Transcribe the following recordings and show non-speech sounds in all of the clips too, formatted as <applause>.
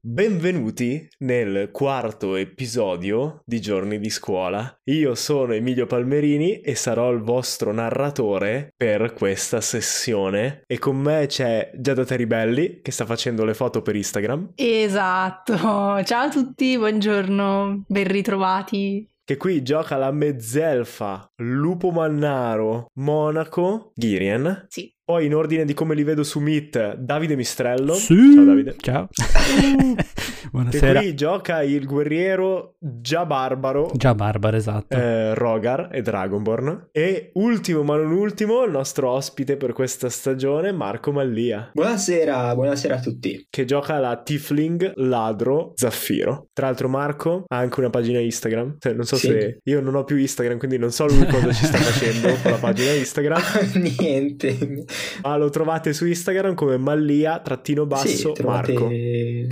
Benvenuti nel quarto episodio di Giorni di Scuola. Io sono Emilio Palmerini e sarò il vostro narratore per questa sessione e con me c'è Giada Teribelli che sta facendo le foto per Instagram. Esatto, <laughs> ciao a tutti, buongiorno, ben ritrovati. Che qui gioca la mezzelfa, Lupo Mannaro, Monaco, Girian. Sì. Poi in ordine di come li vedo su Meet, Davide Mistrello. Sì. Ciao Davide. Ciao. <laughs> <laughs> Buonasera. qui gioca il guerriero già barbaro. Già Barbara, esatto. eh, Rogar e Dragonborn. E ultimo ma non ultimo, il nostro ospite per questa stagione, Marco Mallia, Buonasera, buonasera a tutti. che gioca la Tifling Ladro Zaffiro. Tra l'altro Marco ha anche una pagina Instagram. Cioè, non so Sì. se... Io non ho più Instagram, quindi non so lui cosa ci sta facendo con la pagina Instagram. <laughs> Niente. Ma lo trovate su Instagram come Mallia trattino basso sì, Marco.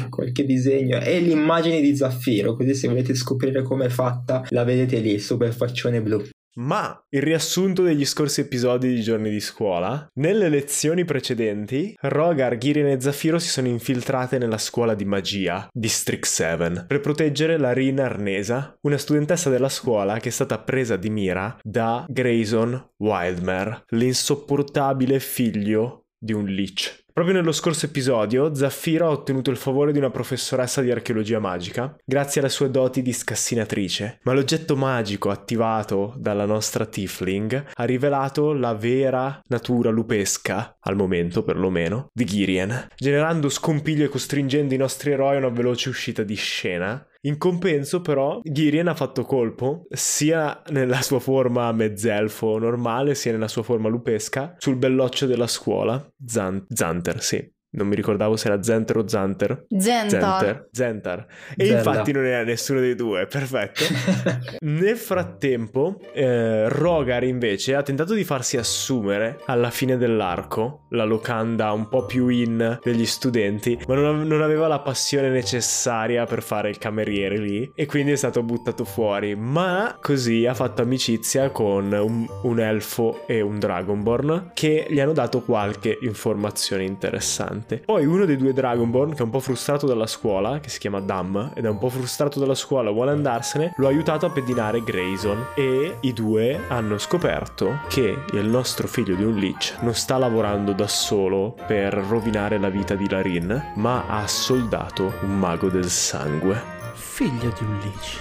qualche disegno e l'immagine di Zaffiro, così se volete scoprire com'è fatta la vedete lì, super faccione blu. Ma il riassunto degli scorsi episodi di giorni di scuola, nelle lezioni precedenti, Rogar, Girin e Zafiro si sono infiltrate nella scuola di magia di Strixhaven per proteggere la Rina Arnesa, una studentessa della scuola che è stata presa di mira da Grayson Wildmare, l'insopportabile figlio di un lich. Proprio nello scorso episodio, Zaffiro ha ottenuto il favore di una professoressa di archeologia magica, grazie alle sue doti di scassinatrice, ma l'oggetto magico attivato dalla nostra Tifling ha rivelato la vera natura lupesca, al momento perlomeno, di Girien, generando scompiglio e costringendo i nostri eroi a una veloce uscita di scena. In compenso, però, Girien ha fatto colpo sia nella sua forma mezzelfo normale, sia nella sua forma lupesca, sul belloccio della scuola, Zan- Zanter, sì. Non mi ricordavo se era Zenter o Zanter. Zentar. Zenter. Zentar. E Zelda. infatti non era nessuno dei due, perfetto. <laughs> Nel frattempo, eh, Rogar invece ha tentato di farsi assumere alla fine dell'arco la locanda un po' più in degli studenti, ma non, av- non aveva la passione necessaria per fare il cameriere lì e quindi è stato buttato fuori. Ma così ha fatto amicizia con un, un elfo e un dragonborn che gli hanno dato qualche informazione interessante. Poi uno dei due dragonborn, che è un po' frustrato dalla scuola, che si chiama Dam, ed è un po' frustrato dalla scuola, vuole andarsene, lo ha aiutato a pedinare Grayson e i due hanno scoperto che il nostro figlio di un lich non sta lavorando da solo per rovinare la vita di Larin, ma ha soldato un mago del sangue. Figlio di un lich.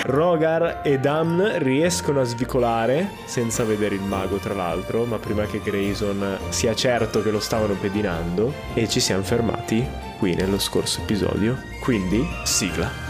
<laughs> Rogar e Damn riescono a svicolare senza vedere il mago tra l'altro, ma prima che Grayson sia certo che lo stavano pedinando e ci siamo fermati qui nello scorso episodio. Quindi, sigla.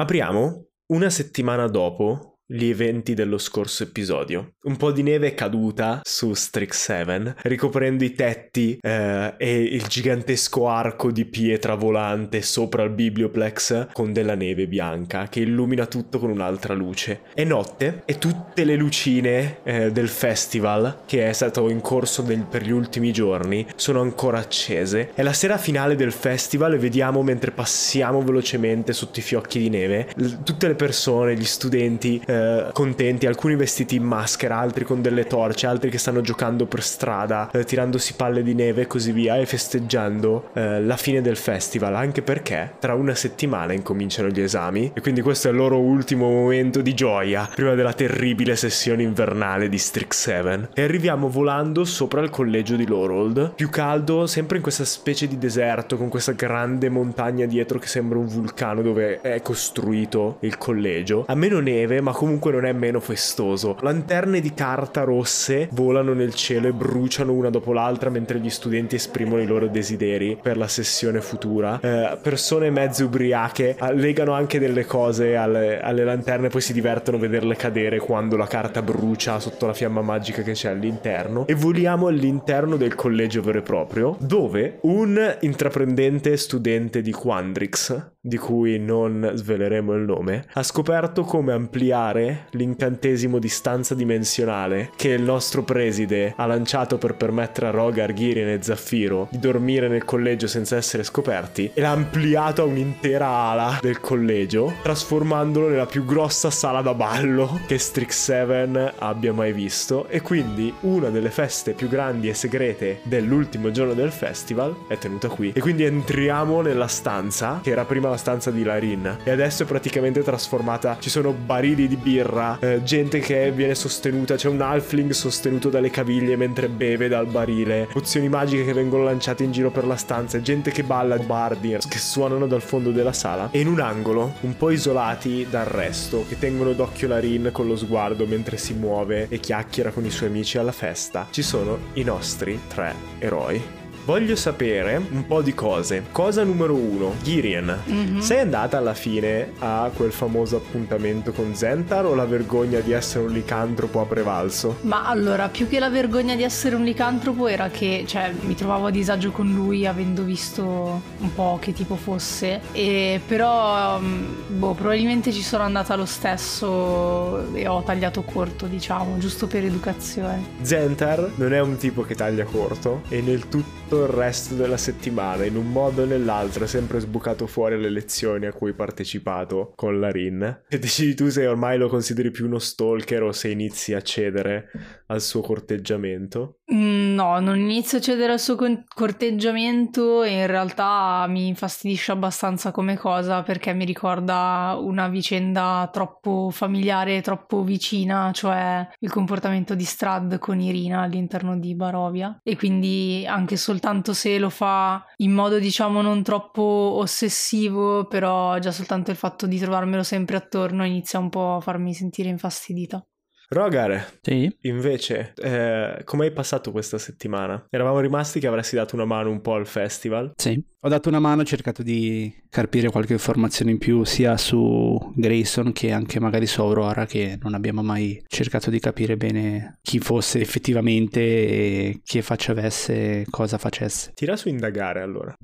Apriamo una settimana dopo gli eventi dello scorso episodio. Un po' di neve è caduta su Strixhaven, ricoprendo i tetti eh, e il gigantesco arco di pietra volante sopra il biblioplex con della neve bianca che illumina tutto con un'altra luce. È notte e tutte le lucine eh, del festival che è stato in corso del- per gli ultimi giorni sono ancora accese. È la sera finale del festival e vediamo mentre passiamo velocemente sotto i fiocchi di neve l- tutte le persone, gli studenti eh, contenti, alcuni vestiti in maschera, altri con delle torce, altri che stanno giocando per strada, eh, tirandosi palle di neve e così via e festeggiando eh, la fine del festival, anche perché tra una settimana incominciano gli esami e quindi questo è il loro ultimo momento di gioia prima della terribile sessione invernale di Strixhaven. E arriviamo volando sopra il collegio di Lorold, più caldo, sempre in questa specie di deserto con questa grande montagna dietro che sembra un vulcano dove è costruito il collegio. A meno neve, ma comunque non è meno festoso. Lanterne di carta rosse volano nel cielo e bruciano una dopo l'altra mentre gli studenti esprimono i loro desideri per la sessione futura. Eh, persone mezze ubriache eh, legano anche delle cose alle, alle lanterne, poi si divertono a vederle cadere quando la carta brucia sotto la fiamma magica che c'è all'interno. E voliamo all'interno del collegio vero e proprio, dove un intraprendente studente di Quandrix di cui non sveleremo il nome, ha scoperto come ampliare l'incantesimo di stanza dimensionale che il nostro preside ha lanciato per permettere a Rogar, Girian e Zaffiro di dormire nel collegio senza essere scoperti e l'ha ampliato a un'intera ala del collegio, trasformandolo nella più grossa sala da ballo che Strix 7 abbia mai visto. E quindi una delle feste più grandi e segrete dell'ultimo giorno del festival è tenuta qui. E quindi entriamo nella stanza che era prima la stanza di Larin e adesso è praticamente trasformata. Ci sono barili di birra eh, gente che viene sostenuta c'è un halfling sostenuto dalle caviglie mentre beve dal barile. Pozioni magiche che vengono lanciate in giro per la stanza gente che balla bardi che suonano dal fondo della sala. E in un angolo un po' isolati dal resto che tengono d'occhio Larin con lo sguardo mentre si muove e chiacchiera con i suoi amici alla festa ci sono i nostri tre eroi Voglio sapere un po' di cose. Cosa numero uno, Girian. Mhm. Sei andata alla fine a quel famoso appuntamento con Zentar o la vergogna di essere un licantropo ha prevalso? Ma allora, più che la vergogna di essere un licantropo era che, cioè, mi trovavo a disagio con lui avendo visto un po' che tipo fosse. E però, mm, boh, probabilmente ci sono andata lo stesso e ho tagliato corto, diciamo, giusto per educazione. Zentar non è un tipo che taglia corto e nel tutto il resto della settimana, in un modo o nell'altro, sempre sbucato fuori alle lezioni a cui hai partecipato con Larin. E decidi tu se ormai lo consideri più uno stalker o se inizi a cedere al suo corteggiamento. Mm, No, non inizio a cedere al suo corteggiamento e in realtà mi infastidisce abbastanza come cosa perché mi ricorda una vicenda troppo familiare, troppo vicina, cioè il comportamento di Strad con Irina all'interno di Barovia e quindi anche soltanto se lo fa in modo diciamo non troppo ossessivo, però già soltanto il fatto di trovarmelo sempre attorno inizia un po' a farmi sentire infastidita. Rogar, Sì? invece, eh, come hai passato questa settimana? Eravamo rimasti che avresti dato una mano un po' al festival. Sì. Ho dato una mano, ho cercato di carpire qualche informazione in più sia su Grayson che anche magari su Aurora che non abbiamo mai cercato di capire bene chi fosse effettivamente e che faccia avesse, cosa facesse. Tira su indagare allora.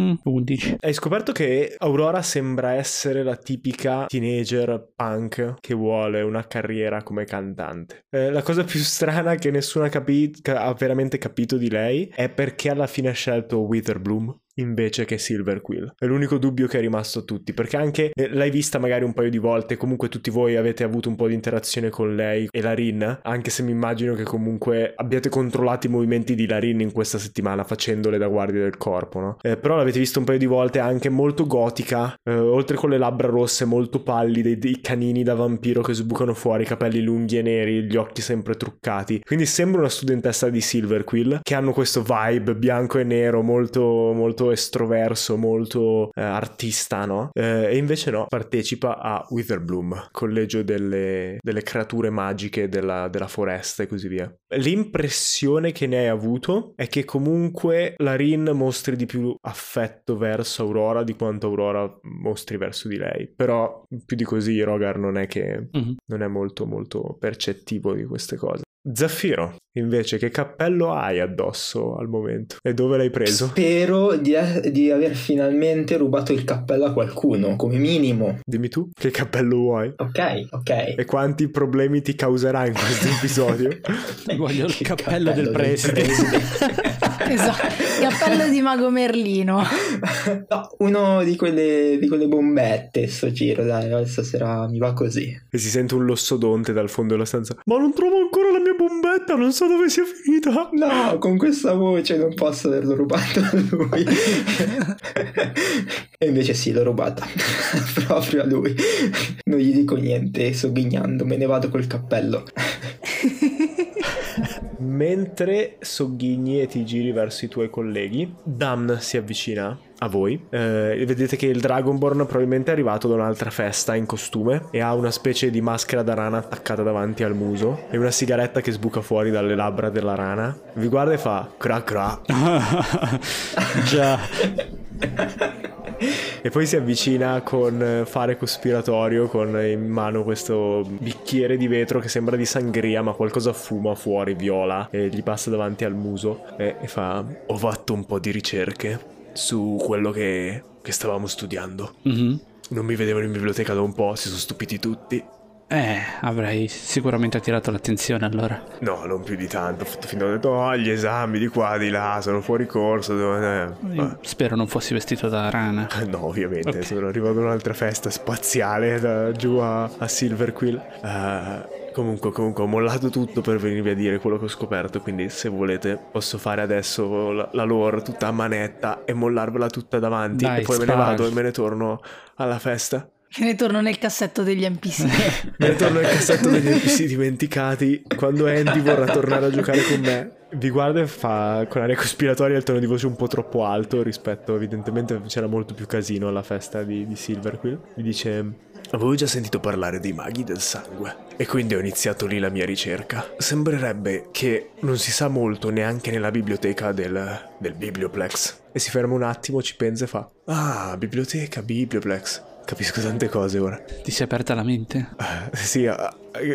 Mm, 11. Hai scoperto che Aurora sembra essere la tipica teenager punk che vuole una carriera come cantante. Eh, la cosa più strana che nessuno ha, capi- ca- ha veramente capito di lei è perché alla fine ha scelto Witherbloom invece che Silver Quill. È l'unico dubbio che è rimasto a tutti, perché anche eh, l'hai vista magari un paio di volte, comunque tutti voi avete avuto un po' di interazione con lei e Larin, anche se mi immagino che comunque abbiate controllato i movimenti di Larin in questa settimana facendole da guardia del corpo, no? Eh, però l'avete visto un paio di volte anche molto gotica, eh, oltre con le labbra rosse molto pallide, dei canini da vampiro che sbucano fuori, i capelli lunghi e neri, gli occhi sempre truccati. Quindi sembra una studentessa di Silver Quill che hanno questo vibe bianco e nero molto molto estroverso, molto eh, artista, no? Eh, e invece no, partecipa a Witherbloom, collegio delle, delle creature magiche della, della foresta e così via. L'impressione che ne hai avuto è che comunque la Rin mostri di più affetto verso Aurora di quanto Aurora mostri verso di lei. Però più di così Rogar non è che Mhm. non è molto molto percettivo di queste cose. Zaffiro, invece, che cappello hai addosso al momento? E dove l'hai preso? Spero di, di aver finalmente rubato il cappello a qualcuno, come minimo. Dimmi tu, che cappello vuoi? Ok, ok. E quanti problemi ti causerà in questo episodio? <laughs> Voglio il cappello del preside. <laughs> Esatto, cappello di Mago Merlino. <laughs> no, uno di quelle, di quelle bombette sto giro, dai, stasera mi va così. e si sente un lossodonte dal fondo della stanza. Ma non trovo ancora la mia bombetta, non so dove sia finita. No, con questa voce non posso averlo rubato a lui. <laughs> e invece sì, l'ho rubata <laughs> proprio a lui. Non gli dico niente, sogghignando, me ne vado col cappello. <laughs> Mentre sogghigni e ti giri verso i tuoi colleghi, Damn si avvicina a voi. Eh, vedete che il Dragonborn probabilmente è arrivato da un'altra festa in costume e ha una specie di maschera da rana attaccata davanti al muso e una sigaretta che sbuca fuori dalle labbra della rana. Vi guarda e fa cra cra. <laughs> <laughs> Già. E poi si avvicina con eh, fare cospiratorio con in mano questo bicchiere di vetro che sembra di sangria ma qualcosa fuma fuori, viola e gli passa davanti al muso e, e fa ho fatto un po' di ricerche su quello che, che stavamo studiando. Mhm. Non mi vedevano in biblioteca da un po', si sono stupiti tutti. Eh, avrei sicuramente attirato l'attenzione allora. No, non più di tanto. Ho fatto finta, ho detto, oh, gli esami di qua, di là, sono fuori corso. devo- Spero non fossi vestito da rana. <laughs> No, ovviamente, Ok. sono arrivato a un'altra festa spaziale da giù a, a Silverquill. Eh, comunque, comunque, ho mollato tutto per venirvi a dire quello che ho scoperto. Quindi, se volete, posso fare adesso la, la lore tutta a manetta e mollarvela tutta davanti. Dai, e poi me ne spara. vado e me ne torno alla festa. Me ne torno nel cassetto degli NPC. <laughs> Ne torno nel cassetto degli NPC dimenticati. Quando Andy vorrà tornare a giocare con me, vi guarda e fa con aria cospiratoria il tono di voce un po' troppo alto rispetto, evidentemente c'era molto più casino alla festa di, di Silverquill. Mi dice: Avevo già sentito parlare dei maghi del sangue e quindi ho iniziato lì la mia ricerca. Sembrerebbe che non si sa molto neanche nella biblioteca del, del Biblioplex. E si ferma un attimo, ci pensa e fa: Ah, biblioteca, Biblioplex. Capisco tante cose ora. Ti si è aperta la mente? Eh, Sì, eh,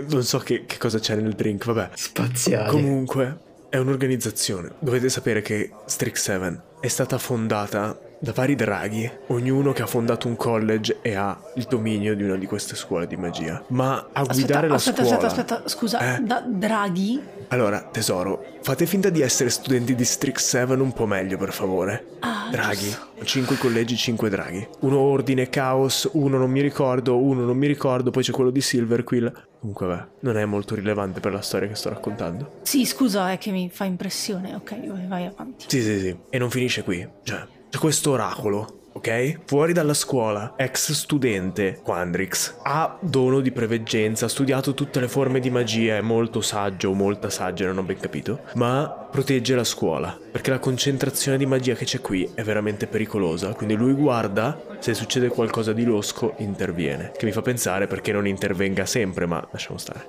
non so che, che cosa c'è nel drink, vabbè. Spaziale. Comunque, è un'organizzazione. Dovete sapere che Strix 7 è stata fondata da vari draghi, ognuno che ha fondato un college e ha il dominio di una di queste scuole di magia. Ma a guidare la aspetta, scuola... aspetta, aspetta, scusa, Eh? da Draghi? Allora, tesoro, fate finta di essere studenti di Strix 7 un po' meglio, per favore. Ah, Draghi, 5 collegi, 5 draghi. Uno ordine, caos, uno non mi ricordo, uno non mi ricordo, poi c'è quello di Silverquill. Comunque, beh, non è molto rilevante per la storia che sto raccontando. Sì, scusa, è che mi fa impressione. Ok, vai avanti. Sì, sì, sì. E non finisce qui. Cioè, c'è questo oracolo. Ok? Fuori dalla scuola, ex studente Quandrix ha dono di preveggenza, ha studiato tutte le forme di magia, è molto saggio o molta saggia, non ho ben capito, ma protegge la scuola, perché la concentrazione di magia che c'è qui è veramente pericolosa, quindi lui guarda, se succede qualcosa di losco interviene, che mi fa pensare perché non intervenga sempre, ma lasciamo stare.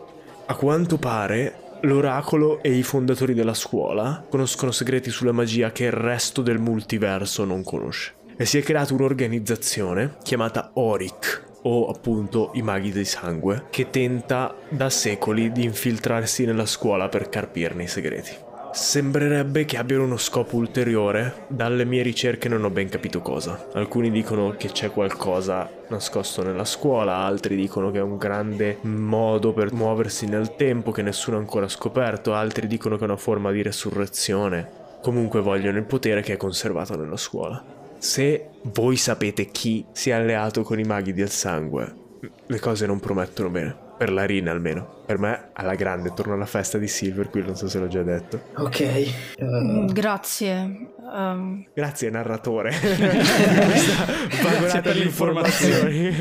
A quanto pare l'oracolo e i fondatori della scuola conoscono segreti sulla magia che il resto del multiverso non conosce. E si è creata un'organizzazione chiamata Oric, o appunto i maghi di sangue, che tenta da secoli di infiltrarsi nella scuola per carpirne i segreti. Sembrerebbe che abbiano uno scopo ulteriore, dalle mie ricerche non ho ben capito cosa. Alcuni dicono che c'è qualcosa nascosto nella scuola, altri dicono che è un grande modo per muoversi nel tempo che nessuno ha ancora scoperto, altri dicono che è una forma di resurrezione. Comunque vogliono il potere che è conservato nella scuola. Se voi sapete chi si è alleato con i maghi del sangue, le cose non promettono bene. Per la Rina almeno. Per me, alla grande, torno alla festa di Silver, qui non so se l'ho già detto. Ok. Mm, Grazie. ehm, Grazie narratore <laughs> vagonata per di le informazioni.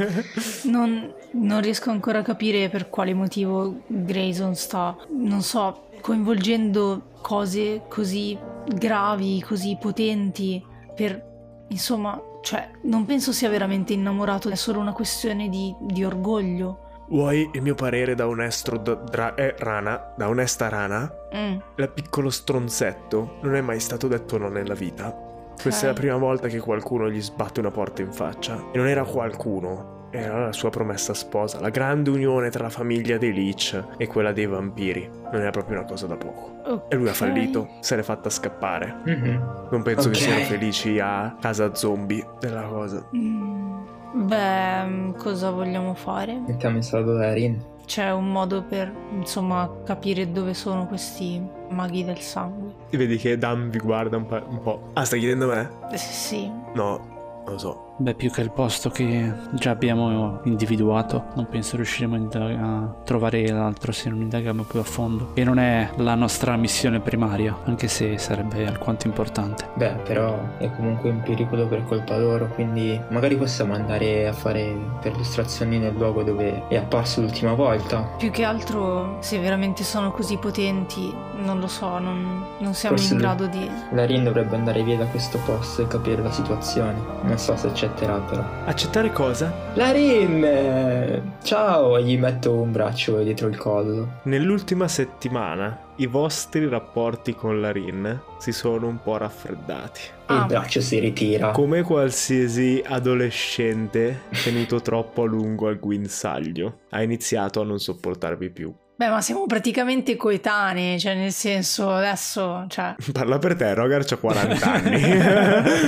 non, non riesco ancora a capire per quale motivo Grayson sta, non so, coinvolgendo cose così gravi, così potenti per, insomma, cioè, non penso sia veramente innamorato, è solo una questione di, di orgoglio. Vuoi il mio parere da onesto d- dra- eh, rana? Da onesta rana? Mm, Il piccolo stronzetto non è mai stato detto no nella vita. Questa è la prima volta che qualcuno gli sbatte una porta in faccia. E non era qualcuno, era la sua promessa sposa. La grande unione tra la famiglia dei Leech e quella dei vampiri. Non era proprio una cosa da poco. E lui ha fallito, se l'è fatta scappare. mhm. Non penso Ok. che siano felici a casa zombie della cosa. Mm, beh, mm, cosa vogliamo fare? Mettiamo in salvo Darin. C'è un modo per, insomma, capire dove sono questi maghi del sangue. E vedi che Dan vi guarda un, pa- un po'. Ah, stai chiedendo a me? Eh, sì, No, non lo so. Beh, più che il posto che già abbiamo individuato, non penso riusciremo a, trovare l'altro se non indaghiamo più a fondo. E non è la nostra missione primaria, anche se sarebbe alquanto importante. Beh, però è comunque un pericolo per colpa loro, quindi magari possiamo andare a fare perlustrazioni nel luogo dove è apparso l'ultima volta. più che altro se veramente sono così potenti, non lo so, non, non siamo Forse in grado di... Larin dovrebbe andare via da questo posto e capire la situazione. Non so se accetterà però. Accettare cosa? Larin! eh, Ciao! E gli metto un braccio dietro il collo. Nell'ultima settimana i vostri rapporti con la Rin si sono un po' raffreddati. E Ah. il braccio si ritira. Come qualsiasi adolescente tenuto troppo a lungo al guinzaglio, ha iniziato a non sopportarvi più. Beh, ma siamo praticamente coetanei, cioè nel senso, adesso, cioè... <laughs> Parla per te, Rogar c'ha 40 <laughs> anni.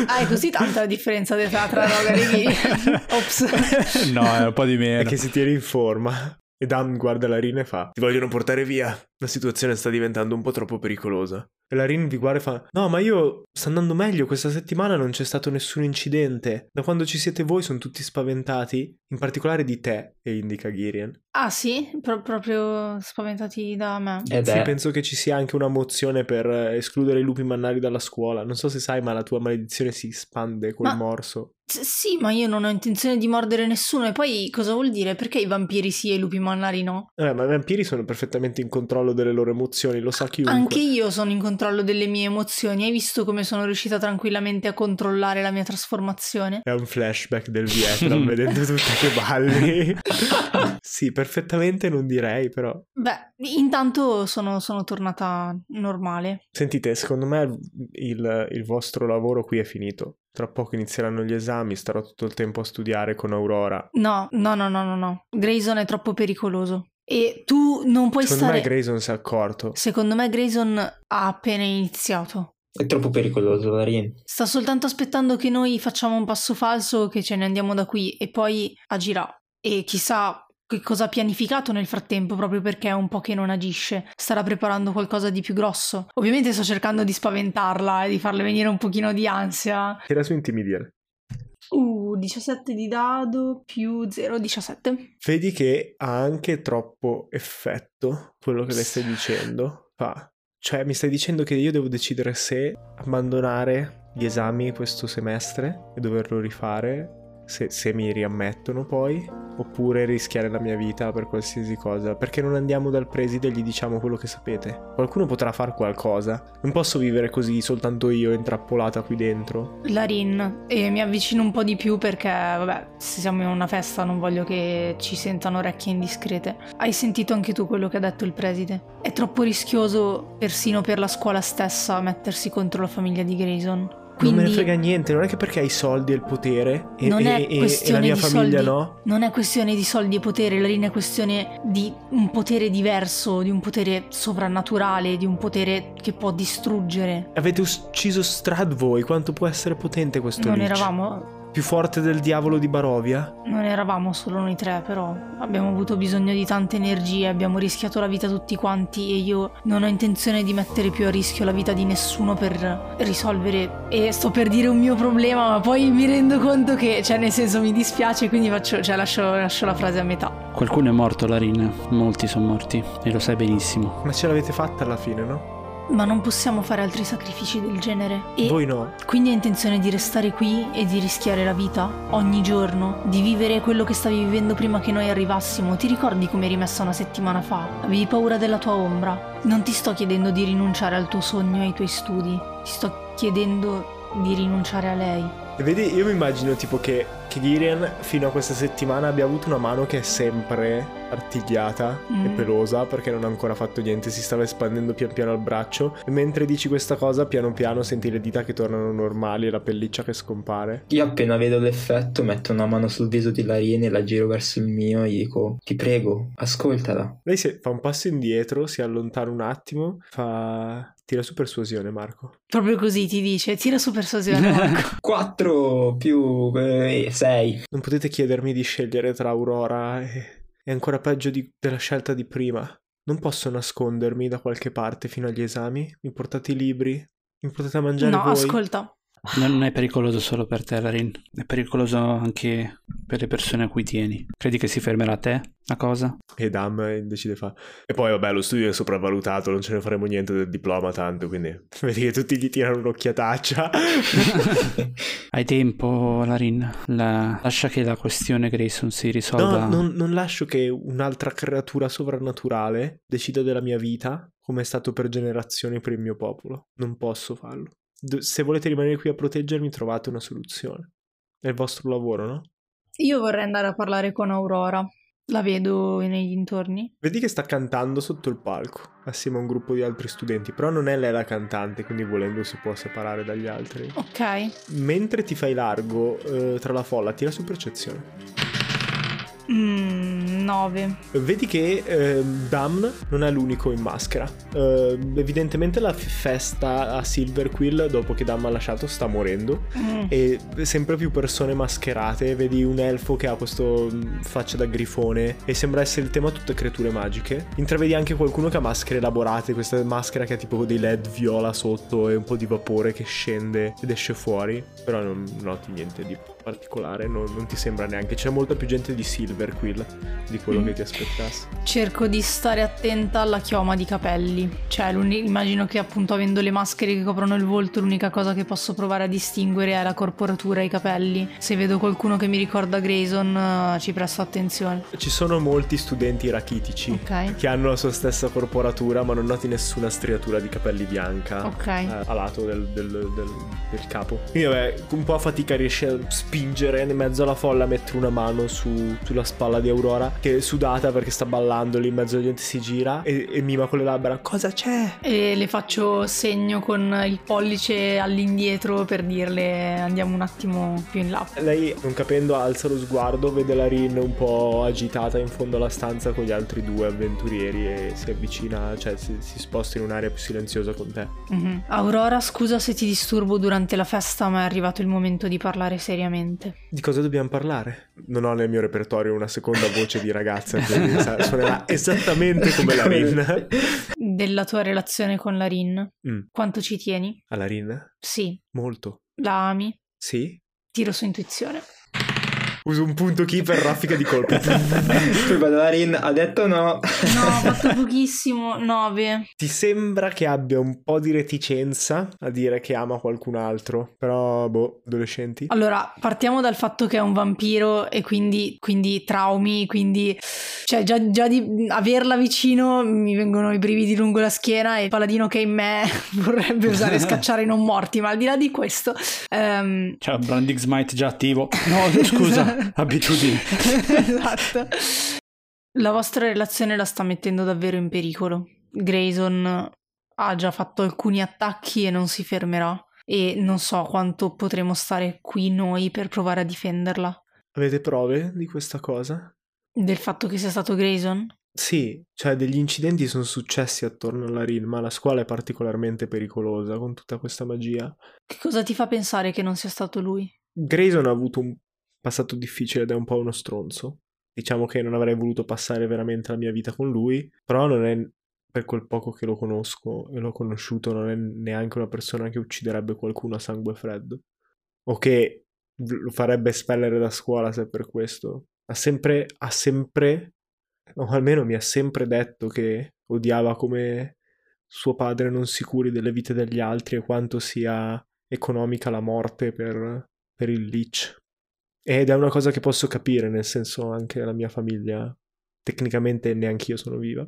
ah, è così tanta la differenza d'età tra Rogar e Ghiri? <laughs> Ops. no, è un po' di meno. È che si tiene in forma. E Dan guarda la Rin e fa: Ti vogliono portare via. La situazione sta diventando un po' troppo pericolosa. E la Rin vi guarda e fa: No, ma io sta andando meglio. Questa settimana non c'è stato nessun incidente. Da quando ci siete voi sono tutti spaventati. In particolare di te, e indica Girian. Ah, sì? Pro- proprio spaventati da me. Ed Sì, è penso che ci sia anche una mozione per eh, escludere i lupi mannari dalla scuola. Non so se sai, ma la tua maledizione si espande col Ma- morso. Sì, ma io non ho intenzione di mordere nessuno. E poi cosa vuol dire? Perché i vampiri sì e i lupi mannari no? Eh, ma i vampiri sono perfettamente in controllo delle loro emozioni, lo sa chiunque. Anche io sono in controllo delle mie emozioni. Hai visto come sono riuscita tranquillamente a controllare la mia trasformazione? È un flashback del Vietnam, <laughs> vedendo tutte che balli. <laughs> sì, perfettamente non direi, però. Beh, intanto sono, sono tornata normale. Sentite, secondo me il, il vostro lavoro qui è finito. Tra poco inizieranno gli esami, starò tutto il tempo a studiare con Aurora. No, no, no, no, no, no. Grayson è troppo pericoloso. E tu non puoi Secondo stare... me Grayson si è accorto. Secondo me Grayson ha appena iniziato. È troppo pericoloso, Larin. Sta soltanto aspettando che noi facciamo un passo falso, che ce ne andiamo da qui e poi agirà. E chissà che cosa ha pianificato nel frattempo, proprio perché è un po' che non agisce. Starà preparando qualcosa di più grosso. Ovviamente sto cercando di spaventarla e di farle venire un pochino di ansia. Tira su intimidire. Uh, 17 di dado più 0, 17. Vedi che ha anche troppo effetto quello che le stai dicendo. Fa. Cioè, mi stai dicendo che io devo decidere se abbandonare gli esami questo semestre e doverlo rifare, se, se mi riammettono poi, oppure rischiare la mia vita per qualsiasi cosa. Perché non andiamo dal preside e gli diciamo quello che sapete? Qualcuno potrà far qualcosa. Non posso vivere così soltanto io intrappolata qui dentro. Larin e mi avvicino un po' di più perché, vabbè, se siamo in una festa non voglio che ci sentano orecchie indiscrete. Hai sentito anche tu quello che ha detto il preside? È troppo rischioso, persino per la scuola stessa, mettersi contro la famiglia di Grayson. Non me ne Quindi frega niente, non è che perché hai i soldi e il potere e, non e- è e- e la questione mia famiglia soldi. no? Non è questione di soldi e potere, Larin è questione di un potere diverso, di un potere sovrannaturale, di un potere che può distruggere. Avete ucciso Strad voi, quanto può essere potente questo Non Lich? eravamo Più forte del diavolo di Barovia? Non eravamo solo noi tre, però abbiamo avuto bisogno di tante energie, abbiamo rischiato la vita tutti quanti e io non ho intenzione di mettere più a rischio la vita di nessuno per risolvere. E sto per dire un mio problema, ma poi mi rendo conto che, cioè, nel senso mi dispiace, quindi faccio, cioè, lascio, lascio la frase a metà. Qualcuno è morto, Larin. Molti sono morti. E lo sai benissimo. Ma ce l'avete fatta alla fine, no? Ma non possiamo fare altri sacrifici del genere. E Voi no. quindi hai intenzione di restare qui e di rischiare la vita ogni giorno, di vivere quello che stavi vivendo prima che noi arrivassimo. Ti ricordi come eri messa una settimana fa? Avevi paura della tua ombra. Non ti sto chiedendo di rinunciare al tuo sogno e ai tuoi studi, ti sto chiedendo di rinunciare a lei. E vedi, io mi immagino tipo che, che Girian fino a questa settimana abbia avuto una mano che è sempre artigliata e Mm. pelosa perché non ha ancora fatto niente, si stava espandendo pian piano al braccio e mentre dici questa cosa piano piano senti le dita che tornano normali e la pelliccia che scompare. Io appena vedo l'effetto metto una mano sul viso di Larin e la giro verso il mio e gli dico ti prego, ascoltala. Lei si- fa un passo indietro, si allontana un attimo, fa... tira su persuasione Marco. Proprio così ti dice, tira su persuasione. <laughs> Marco. 4 più 6. Non potete chiedermi di scegliere tra Aurora e... È ancora peggio di- della scelta di prima. Non posso nascondermi da qualche parte fino agli esami. Mi portate i libri? Mi portate a mangiare no, voi? ascolta. Non è pericoloso solo per te, Larin. È pericoloso anche per le persone a cui tieni. Credi che si fermerà a te la cosa? E Dam eh, decide fa. E poi vabbè, lo studio è sopravvalutato, non ce ne faremo niente del diploma tanto, quindi <laughs> vedi che tutti gli tirano un'occhiataccia. <laughs> Hai tempo, Larin. La- Lascia che la questione Grayson si risolva. No, non, non lascio che un'altra creatura sovrannaturale decida della mia vita, come è stato per generazioni per il mio popolo. Non posso farlo. Se volete rimanere qui a proteggermi, trovate una soluzione. È il vostro lavoro, no? Io vorrei andare a parlare con Aurora. La vedo nei dintorni. Vedi che sta cantando sotto il palco, assieme a un gruppo di altri studenti, però non è lei la cantante, quindi volendo si può separare dagli altri. Ok. Mentre ti fai largo eh, tra la folla, tira su percezione. Mm, 9. Vedi che eh, Dam non è l'unico in maschera. Eh, evidentemente la festa a Silver Quill, dopo che Dam ha lasciato, sta morendo. Mm. E sempre più persone mascherate. Vedi un elfo che ha questo mm, faccia da grifone. E sembra essere il tema tutte creature magiche. Intravedi anche qualcuno che ha maschere elaborate. Questa maschera che ha tipo dei led viola sotto e un po' di vapore che scende ed esce fuori. Però non noti niente di particolare. Non, non ti sembra neanche. C'è molta più gente di Silver Quill di quello Mm. che ti aspettassi. Cerco di stare attenta alla chioma di capelli. Cioè, immagino che appunto avendo le maschere che coprono il volto, l'unica cosa che posso provare a distinguere è la corporatura e i capelli. Se vedo qualcuno che mi ricorda Grayson, eh, ci presto attenzione. Ci sono molti studenti rachitici. Ok. Che hanno la sua stessa corporatura, ma non noti nessuna striatura di capelli bianca Ok. eh, a lato del, del- del- del capo. Quindi, vabbè, un po' a fatica riesce a spingere in mezzo alla folla, a mettere una mano su- sulla spalla di Aurora, che è sudata perché sta ballando lì in mezzo alla gente, si gira e, e mima con le labbra: Cosa c'è? E le faccio segno con il pollice all'indietro per dirle andiamo un attimo più in là. Lei, non capendo, alza lo sguardo, vede la Rin un po' agitata in fondo alla stanza con gli altri due avventurieri e si avvicina, cioè si, si sposta in un'area più silenziosa con te. Mhm. Aurora, scusa se ti disturbo durante la festa, ma è arrivato il momento di parlare seriamente. Di cosa dobbiamo parlare? Non ho nel mio repertorio una seconda voce di ragazza, quindi sa- suonerà <laughs> esattamente come la Rin. Della tua relazione con la Rin. Mm. Quanto ci tieni? Alla Rin? Sì. Molto. La ami? Sì? Tiro su intuizione. Uso un punto key per raffica di colpi. <laughs> Poi Badarin ha detto no. No, ho fatto pochissimo. 9. Ti sembra che abbia un po' di reticenza a dire che ama qualcun altro, però boh, adolescenti. Allora, partiamo dal fatto che è un vampiro e quindi, quindi traumi, quindi... Cioè, già, già di averla vicino mi vengono i brividi lungo la schiena e il paladino che è in me <laughs> vorrebbe usare scacciare i non morti, ma al di là di questo... ehm, C'è un Branding Smite già attivo. No, <laughs> scusa, abitudini. <laughs> esatto. La vostra relazione la sta mettendo davvero in pericolo. Grayson ha già fatto alcuni attacchi e non si fermerà. E non so quanto potremo stare qui noi per provare a difenderla. Avete prove di questa cosa? Del fatto che sia stato Grayson? Sì, cioè degli incidenti sono successi attorno alla Rin, ma la scuola è particolarmente pericolosa con tutta questa magia. Che cosa ti fa pensare che non sia stato lui? Grayson ha avuto un passato difficile ed è un po' uno stronzo. Diciamo che non avrei voluto passare veramente la mia vita con lui, però non è per quel poco che lo conosco e l'ho conosciuto, non è neanche una persona che ucciderebbe qualcuno a sangue freddo o che lo farebbe espellere da scuola se per questo. Ha sempre, ha sempre, o almeno mi ha sempre detto che odiava come suo padre non si curi delle vite degli altri e quanto sia economica la morte per, per il Lich. Ed è una cosa che posso capire, nel senso anche la mia famiglia, tecnicamente neanche io sono viva.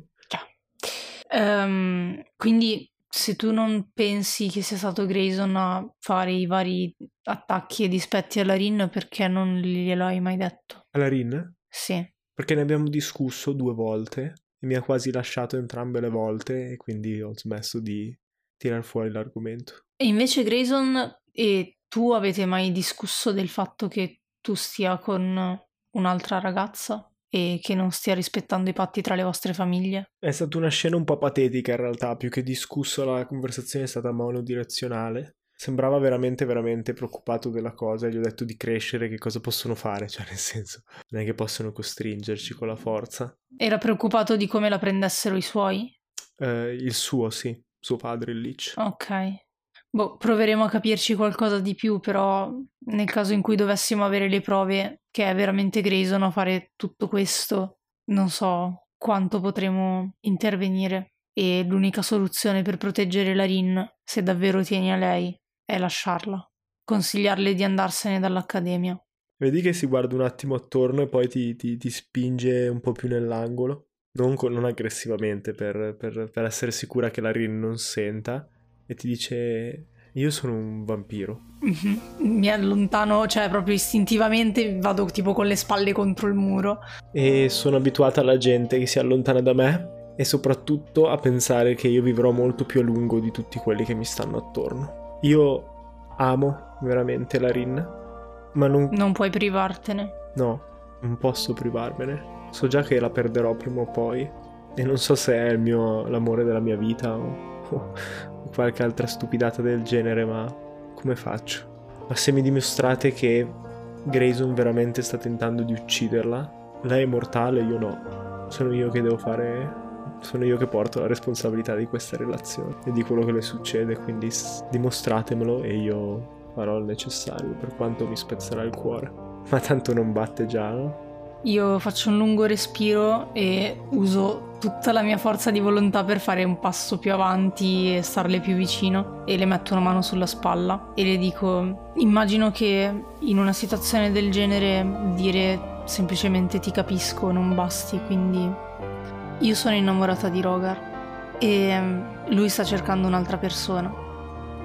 Ehm, quindi se tu non pensi che sia stato Grayson a fare i vari attacchi e dispetti alla Rin, perché non glielo hai mai detto? Alla Rin? Sì. Perché ne abbiamo discusso due volte e mi ha quasi lasciato entrambe le volte e quindi ho smesso di tirar fuori l'argomento. E invece Grayson e tu avete mai discusso del fatto che tu stia con un'altra ragazza e che non stia rispettando i patti tra le vostre famiglie? È stata una scena un po' patetica in realtà, più che discusso la conversazione è stata monodirezionale. Sembrava veramente, veramente preoccupato della cosa e gli ho detto di crescere, che cosa possono fare, <laughs> cioè nel senso, non è che possono costringerci con la forza. Era preoccupato di come la prendessero i suoi? Eh, il suo, sì, suo padre, il Lich. Ok. Boh, proveremo a capirci qualcosa di più, però nel caso in cui dovessimo avere le prove che è veramente Grayson a fare tutto questo, non so quanto potremo intervenire. E l'unica soluzione per proteggere la Rin, se davvero tieni a lei, è lasciarla. Consigliarle di andarsene dall'accademia. Vedi che si guarda un attimo attorno e poi ti, ti- ti spinge un po' più nell'angolo, non, con- non aggressivamente, per, per- per essere sicura che la Rin non senta, e ti dice: Io sono un vampiro. Mhm. Mi allontano, cioè proprio istintivamente vado tipo con le spalle contro il muro. E sono abituata alla gente che si allontana da me e soprattutto a pensare che io vivrò molto più a lungo di tutti quelli che mi stanno attorno. Io amo veramente la Rin, ma non, Non puoi privartene. no, Non posso privarmene. So già che la perderò prima o poi. E non so se è il mio, l'amore della mia vita o, o qualche altra stupidata del genere, ma come faccio? Ma se mi dimostrate che Grayson veramente sta tentando di ucciderla, lei è mortale, io no. Sono io che devo fare. Sono io che porto la responsabilità di questa relazione e di quello che le succede, quindi dimostratemelo e io farò il necessario per quanto mi spezzerà il cuore. Ma tanto non batte già, no? Io faccio un lungo respiro e uso tutta la mia forza di volontà per fare un passo più avanti e starle più vicino e le metto una mano sulla spalla e le dico immagino che in una situazione del genere dire semplicemente ti capisco non basti quindi io sono innamorata di Rogar e lui sta cercando un'altra persona.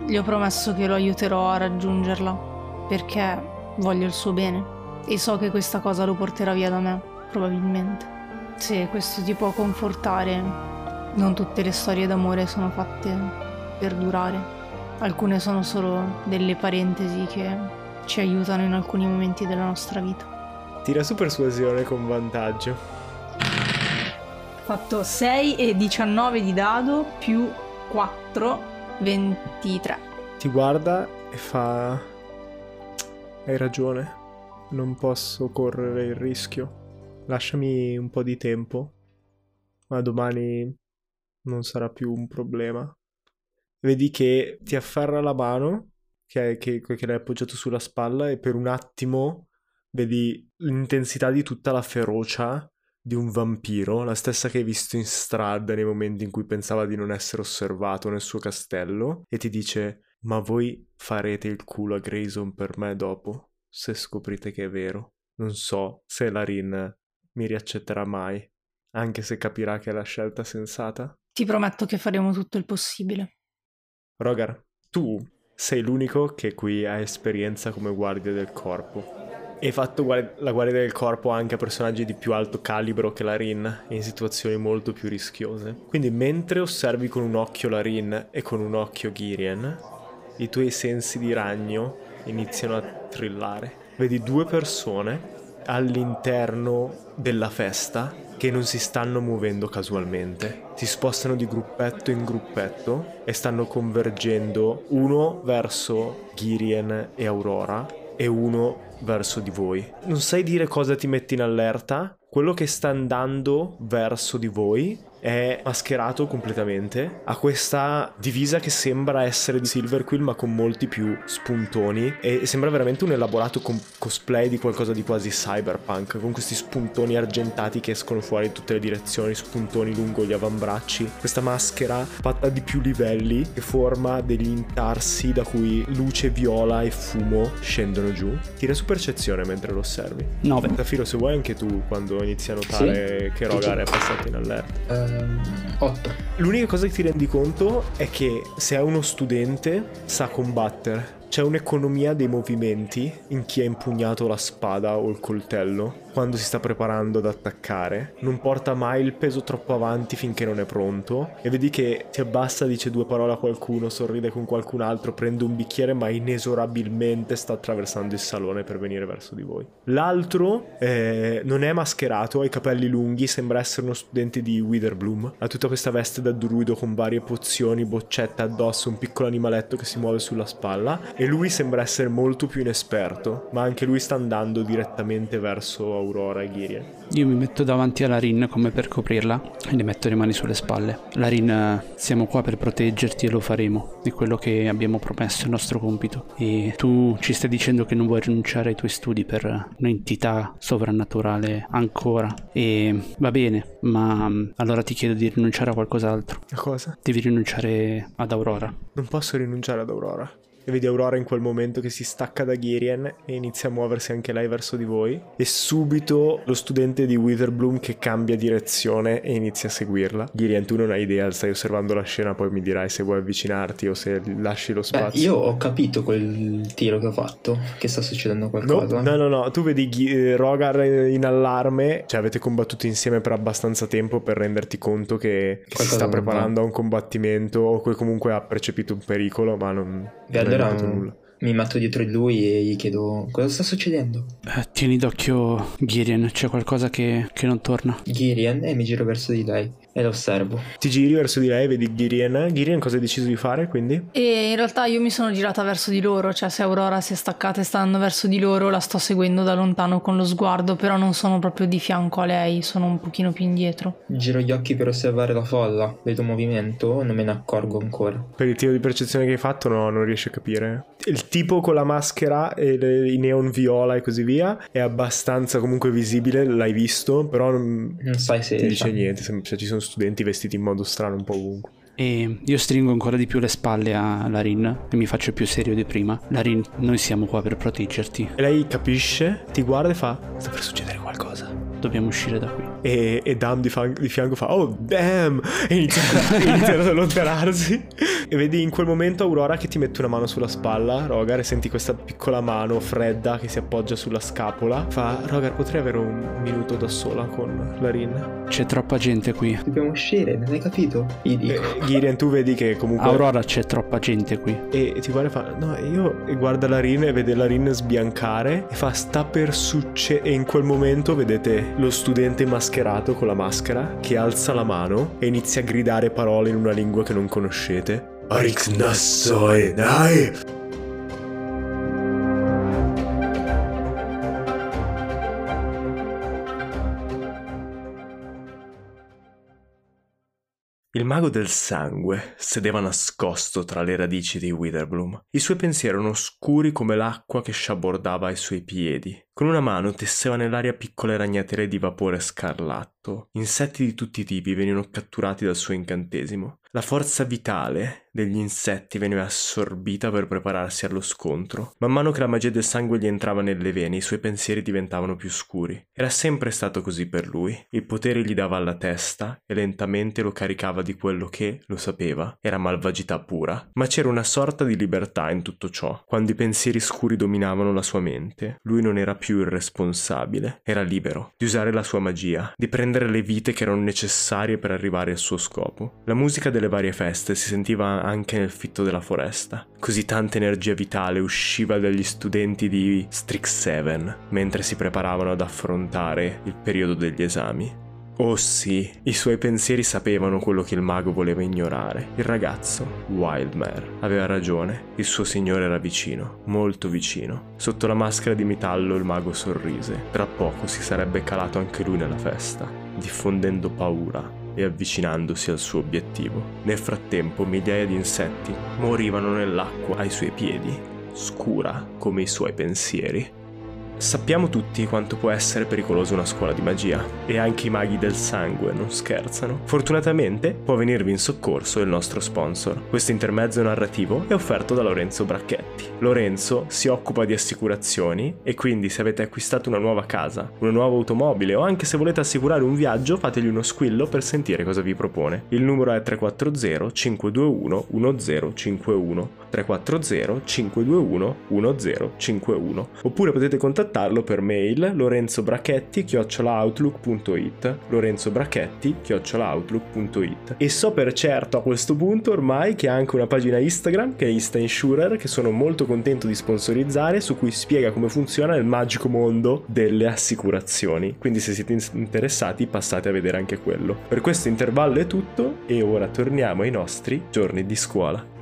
Gli ho promesso che lo aiuterò a raggiungerla perché voglio il suo bene e so che questa cosa lo porterà via da me, probabilmente. Se questo ti può confortare, non tutte le storie d'amore sono fatte per durare. Alcune sono solo delle parentesi che ci aiutano in alcuni momenti della nostra vita. Tira su persuasione con vantaggio. Ho fatto 6 e 19 di dado più 4, 23. Ti guarda e fa... Hai ragione non posso correre il rischio. Lasciami un po' di tempo, ma domani non sarà più un problema. Vedi che ti afferra la mano, che, che, che l'hai appoggiato sulla spalla, e per un attimo vedi l'intensità di tutta la ferocia di un vampiro, la stessa che hai visto in strada nei momenti in cui pensava di non essere osservato nel suo castello, e ti dice: Ma voi farete il culo a Grayson per me dopo? Se scoprite che è vero. Non so se la Rin mi riaccetterà mai, anche se capirà che è la scelta sensata. Ti prometto che faremo tutto il possibile. Rogar, tu sei l'unico che qui ha esperienza come guardia del corpo. E hai fatto la guardia del corpo anche a personaggi di più alto calibro che la Rin, in situazioni molto più rischiose. Quindi mentre osservi con un occhio la Rin e con un occhio Girien, i tuoi sensi di ragno iniziano a trillare. Vedi due persone all'interno della festa che non si stanno muovendo casualmente. Si spostano di gruppetto in gruppetto e stanno convergendo uno verso Girien e Aurora e uno verso di voi. Non sai dire cosa ti metti in allerta? Quello che sta andando verso di voi è mascherato completamente. Ha questa divisa che sembra essere di Silver Quill ma con molti più spuntoni e sembra veramente un elaborato com- cosplay di qualcosa di quasi cyberpunk con questi spuntoni argentati che escono fuori in tutte le direzioni, spuntoni lungo gli avambracci. Questa maschera fatta di più livelli che forma degli intarsi da cui luce viola e fumo scendono giù. Tira su percezione mentre lo osservi. 9. Tafiro se vuoi anche tu quando inizi a notare sì? che Rogar è passato in allerta. Uh 8. L'unica cosa che ti rendi conto è che se è uno studente sa combattere. C'è un'economia dei movimenti in chi ha impugnato la spada o il coltello quando si sta preparando ad attaccare, non porta mai il peso troppo avanti finché non è pronto. E vedi che si abbassa, dice due parole a qualcuno, sorride con qualcun altro, prende un bicchiere ma inesorabilmente sta attraversando il salone per venire verso di voi. L'altro eh, non è mascherato, ha i capelli lunghi, sembra essere uno studente di Witherbloom, ha tutta questa veste da druido con varie pozioni, boccetta addosso, un piccolo animaletto che si muove sulla spalla. E lui sembra essere molto più inesperto, ma anche lui sta andando direttamente verso Aurora e Girian. Io mi metto davanti alla Rin come per coprirla e le metto le mani sulle spalle. La Rin, siamo qua per proteggerti e lo faremo. È quello che abbiamo promesso, il nostro compito. E tu ci stai dicendo che non vuoi rinunciare ai tuoi studi per un'entità sovrannaturale ancora. E va bene, ma allora ti chiedo di rinunciare a qualcos'altro. A cosa? Devi rinunciare ad Aurora. Non posso rinunciare ad Aurora e vedi Aurora in quel momento che si stacca da Girien e inizia a muoversi anche lei verso di voi e subito lo studente di Witherbloom che cambia direzione e inizia a seguirla. Girien tu non hai idea, stai osservando la scena, poi mi dirai se vuoi avvicinarti o se lasci lo spazio. Beh, io ho capito quel tiro che ho fatto, che sta succedendo qualcosa. No, no, no, no. tu vedi G- eh, Rogar in allarme, cioè avete combattuto insieme per abbastanza tempo per renderti conto che, che si sta preparando a un combattimento o che comunque ha percepito un pericolo, ma non... E allora nulla. Mi metto dietro di lui e gli chiedo cosa sta succedendo. Eh, tieni d'occhio Girien, c'è qualcosa che, che non torna. Girian e mi giro verso di lei e la osservo. Ti giri verso di lei, vedi Girien. Girien cosa hai deciso di fare quindi? E in realtà io mi sono girata verso di loro, cioè se Aurora si è staccata e sta andando verso di loro, la sto seguendo da lontano con lo sguardo, però non sono proprio di fianco a lei, sono un pochino più indietro. Giro gli occhi per osservare la folla, vedo movimento, non me ne accorgo ancora. Per il tiro di percezione che hai fatto no, non riesci a capire. Il tipo con la maschera e le- i neon viola e così via è abbastanza comunque visibile, l'hai visto, però non Non sai se... ti dice niente, cioè, ci sono studenti vestiti in modo strano un po' ovunque. E io stringo ancora di più le spalle a Larin e mi faccio più serio di prima. Larin, noi siamo qua per proteggerti. E lei capisce, ti guarda e fa, sta per succedere qualcosa. Dobbiamo uscire da qui. E, e Dam di, fan- di fianco fa Oh damn E inizia, <laughs> inizia ad allontanarsi E vedi in quel momento Aurora che ti mette una mano sulla spalla Rogar e senti questa piccola mano fredda Che si appoggia sulla scapola Fa Rogar potrei avere un minuto da sola con Larin C'è troppa gente qui. Dobbiamo uscire, non hai capito? Gli e, dico. Girian tu vedi che comunque Aurora, c'è troppa gente qui. e, e ti guarda e fa No io E guarda Larin e vede Larin sbiancare E fa sta per succedere E in quel momento vedete lo studente mascherato con la maschera Che alza la mano E inizia a gridare parole in una lingua che non conoscete Arix Nassoi dai Il mago del sangue sedeva nascosto tra le radici di Witherbloom. I suoi pensieri erano scuri come l'acqua che sciabordava ai suoi piedi. Con una mano tesseva nell'aria piccole ragnatele di vapore scarlatto. Insetti di tutti i tipi venivano catturati dal suo incantesimo. La forza vitale degli insetti veniva assorbita per prepararsi allo scontro. Man mano che la magia del sangue gli entrava nelle vene, i suoi pensieri diventavano più scuri. Era sempre stato così per lui. Il potere gli dava alla testa e lentamente lo caricava di quello che, lo sapeva, era malvagità pura. Ma c'era una sorta di libertà in tutto ciò. Quando i pensieri scuri dominavano la sua mente, lui non era più il responsabile, era libero di usare la sua magia, di prendere le vite che erano necessarie per arrivare al suo scopo. La musica delle varie feste si sentiva anche nel fitto della foresta. Così tanta energia vitale usciva dagli studenti di Strix7 mentre si preparavano ad affrontare il periodo degli esami. Oh sì, i suoi pensieri sapevano quello che il mago voleva ignorare. Il ragazzo, Wildmare, aveva ragione. Il suo signore era vicino, molto vicino. Sotto la maschera di metallo il mago sorrise. Tra poco si sarebbe calato anche lui nella festa, diffondendo paura e avvicinandosi al suo obiettivo. Nel frattempo migliaia di insetti morivano nell'acqua ai suoi piedi, scura come i suoi pensieri. Sappiamo tutti quanto può essere pericolosa una scuola di magia e anche i maghi del sangue non scherzano. Fortunatamente può venirvi in soccorso il nostro sponsor. Questo intermezzo narrativo è offerto da Lorenzo Bracchetti. Lorenzo si occupa di assicurazioni e quindi se avete acquistato una nuova casa, una nuova automobile o anche se volete assicurare un viaggio fategli uno squillo per sentire cosa vi propone. Il numero è 340 521 1051 340 521 1051 oppure potete contattarlo per mail lorenzobracchetti chiocciolaoutlook.it lorenzobracchetti chiocciolaoutlook.it e so per certo a questo punto ormai che ha anche una pagina Instagram che è Insta Insurer che sono molto contento di sponsorizzare su cui spiega come funziona il magico mondo delle assicurazioni. Quindi se siete interessati passate a vedere anche quello. Per questo intervallo è tutto e ora torniamo ai nostri giorni di scuola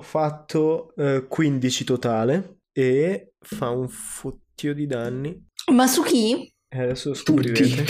Ho fatto eh, 15 totale e fa un fottio di danni. Ma su chi? Eh, adesso Tutti. scoprirete.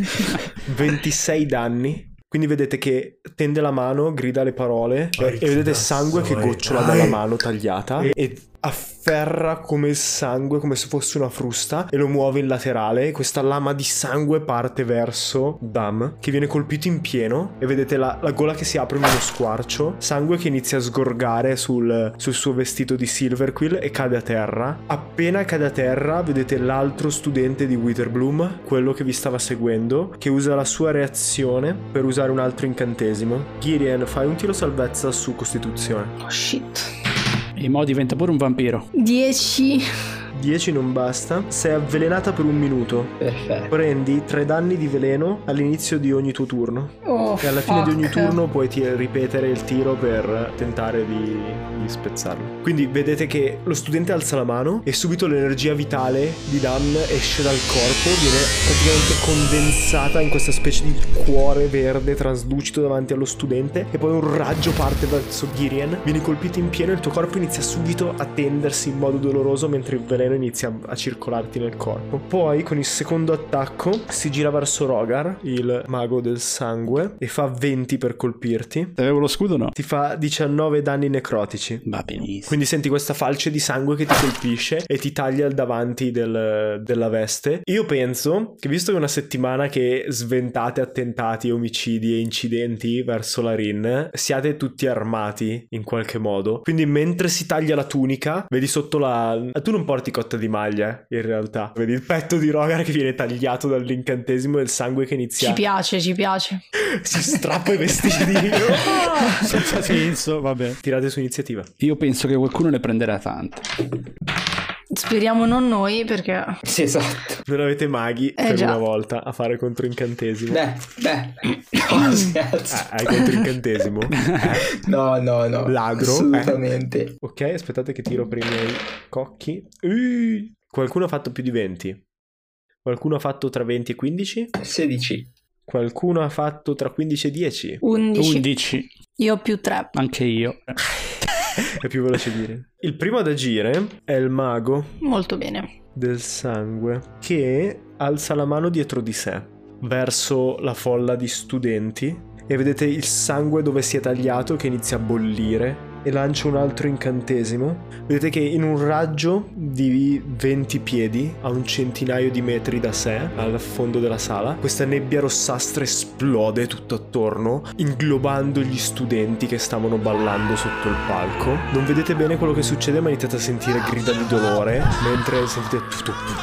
<laughs> 26 danni. Quindi vedete che tende la mano, grida le parole e vedete sangue che gocciola dalla mano tagliata e afferra come il sangue, come se fosse una frusta e lo muove in laterale. Questa lama di sangue parte verso Dam che viene colpito in pieno e vedete la, la gola che si apre in uno squarcio, sangue che inizia a sgorgare sul, sul suo vestito di Silverquill e cade a terra. Appena cade a terra vedete l'altro studente di Witherbloom, quello che vi stava seguendo, che usa la sua reazione per usare un altro incantesimo. Girian, fai un tiro salvezza su Costituzione. Oh shit. E mo diventa pure un vampiro. 10. 10 non basta. Sei avvelenata per un minuto. Perfetto. Prendi 3 danni di veleno all'inizio di ogni tuo turno. Oh, E alla fine di ogni turno puoi ti- ripetere il tiro per tentare di, di spezzarlo. Quindi vedete che lo studente alza la mano e subito l'energia vitale di Dan esce dal corpo, viene praticamente condensata in questa specie di cuore verde traslucido davanti allo studente e poi un raggio parte verso Girien. Vieni colpito in pieno e il tuo corpo inizia subito a tendersi in modo doloroso mentre il veleno inizia a circolarti nel corpo. Poi con il secondo attacco si gira verso Rogar, il mago del sangue, e fa 20 per colpirti. Avevo lo scudo o no? Ti fa 19 danni necrotici. Va benissimo. Quindi senti questa falce di sangue che ti colpisce e ti taglia il davanti del- della veste. Io penso che visto che è una settimana che sventate attentati, omicidi e incidenti verso la Rin, siate tutti armati in qualche modo. Quindi mentre si taglia la tunica, vedi sotto la... Tu non porti cotta di maglia, in realtà. Vedi il petto di Rogar che viene tagliato dall'incantesimo e il sangue che inizia... Ci piace, ci piace. <laughs> si strappa i vestiti. <laughs> Senza senso, vabbè. Tirate su iniziativa. Io penso che qualcuno ne prenderà tante. Speriamo non noi perché... Sì, esatto. Non avete maghi Eh, per già. una volta a fare contro incantesimo. Beh, beh. No, scherzo. Ah, hai contro incantesimo? Eh, <laughs> No, no, no. Ladro, Assolutamente. Ok, aspettate che tiro per i miei cocchi. Ui, Qualcuno ha fatto più di 20. Qualcuno ha fatto tra 20 e 15. 16. Qualcuno ha fatto tra 15 e 10. 11. 11. Io ho più 3. Anche io. <laughs> È più veloce dire. Il primo ad agire è il mago Molto bene. del sangue che alza la mano dietro di sé verso la folla di studenti e vedete il sangue dove si è tagliato che inizia a bollire e lancia un altro incantesimo. Vedete che in un raggio di 20 piedi a un centinaio di metri da sé, al fondo della sala, questa nebbia rossastra esplode tutto attorno, inglobando gli studenti che stavano ballando sotto il palco. Non vedete bene quello che succede, ma iniziate a sentire grida di dolore mentre sentite tu, tu, tu,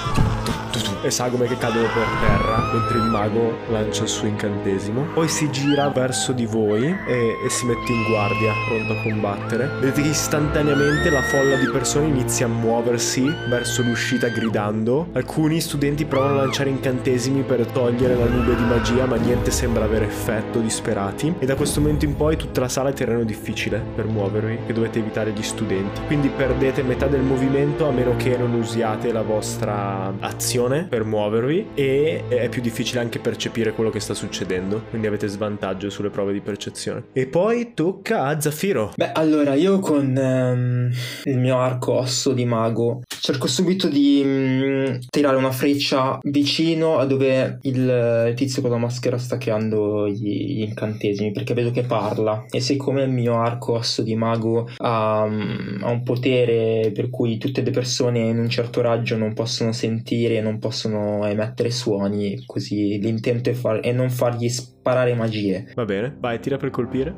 tu, tu, tu, e sagome che cadono per terra mentre il mago lancia il suo incantesimo. Poi si gira verso di voi e, e si mette in guardia, pronto a combattere. Vedete che istantaneamente la folla di persone inizia a muoversi verso l'uscita gridando. Alcuni studenti provano a lanciare incantesimi per togliere la nube di magia, ma niente sembra avere effetto, disperati. E da questo momento in poi tutta la sala è terreno difficile per muovervi, che dovete evitare gli studenti. Quindi perdete metà del movimento a meno che non usiate la vostra azione per muovervi e è più difficile anche percepire quello che sta succedendo. Quindi avete svantaggio sulle prove di percezione. E poi tocca a Zaffiro. Beh, allora io con ehm, il mio arco osso di mago cerco subito di mm, tirare una freccia vicino a dove il tizio con la maschera sta creando gli, gli incantesimi perché vedo che parla e siccome il mio arco osso di mago ha, mm, ha un potere per cui tutte le persone in un certo raggio non possono sentire, non possono emettere suoni, così l'intento è, far- è non fargli sparare magie. Va bene, vai, tira per colpire.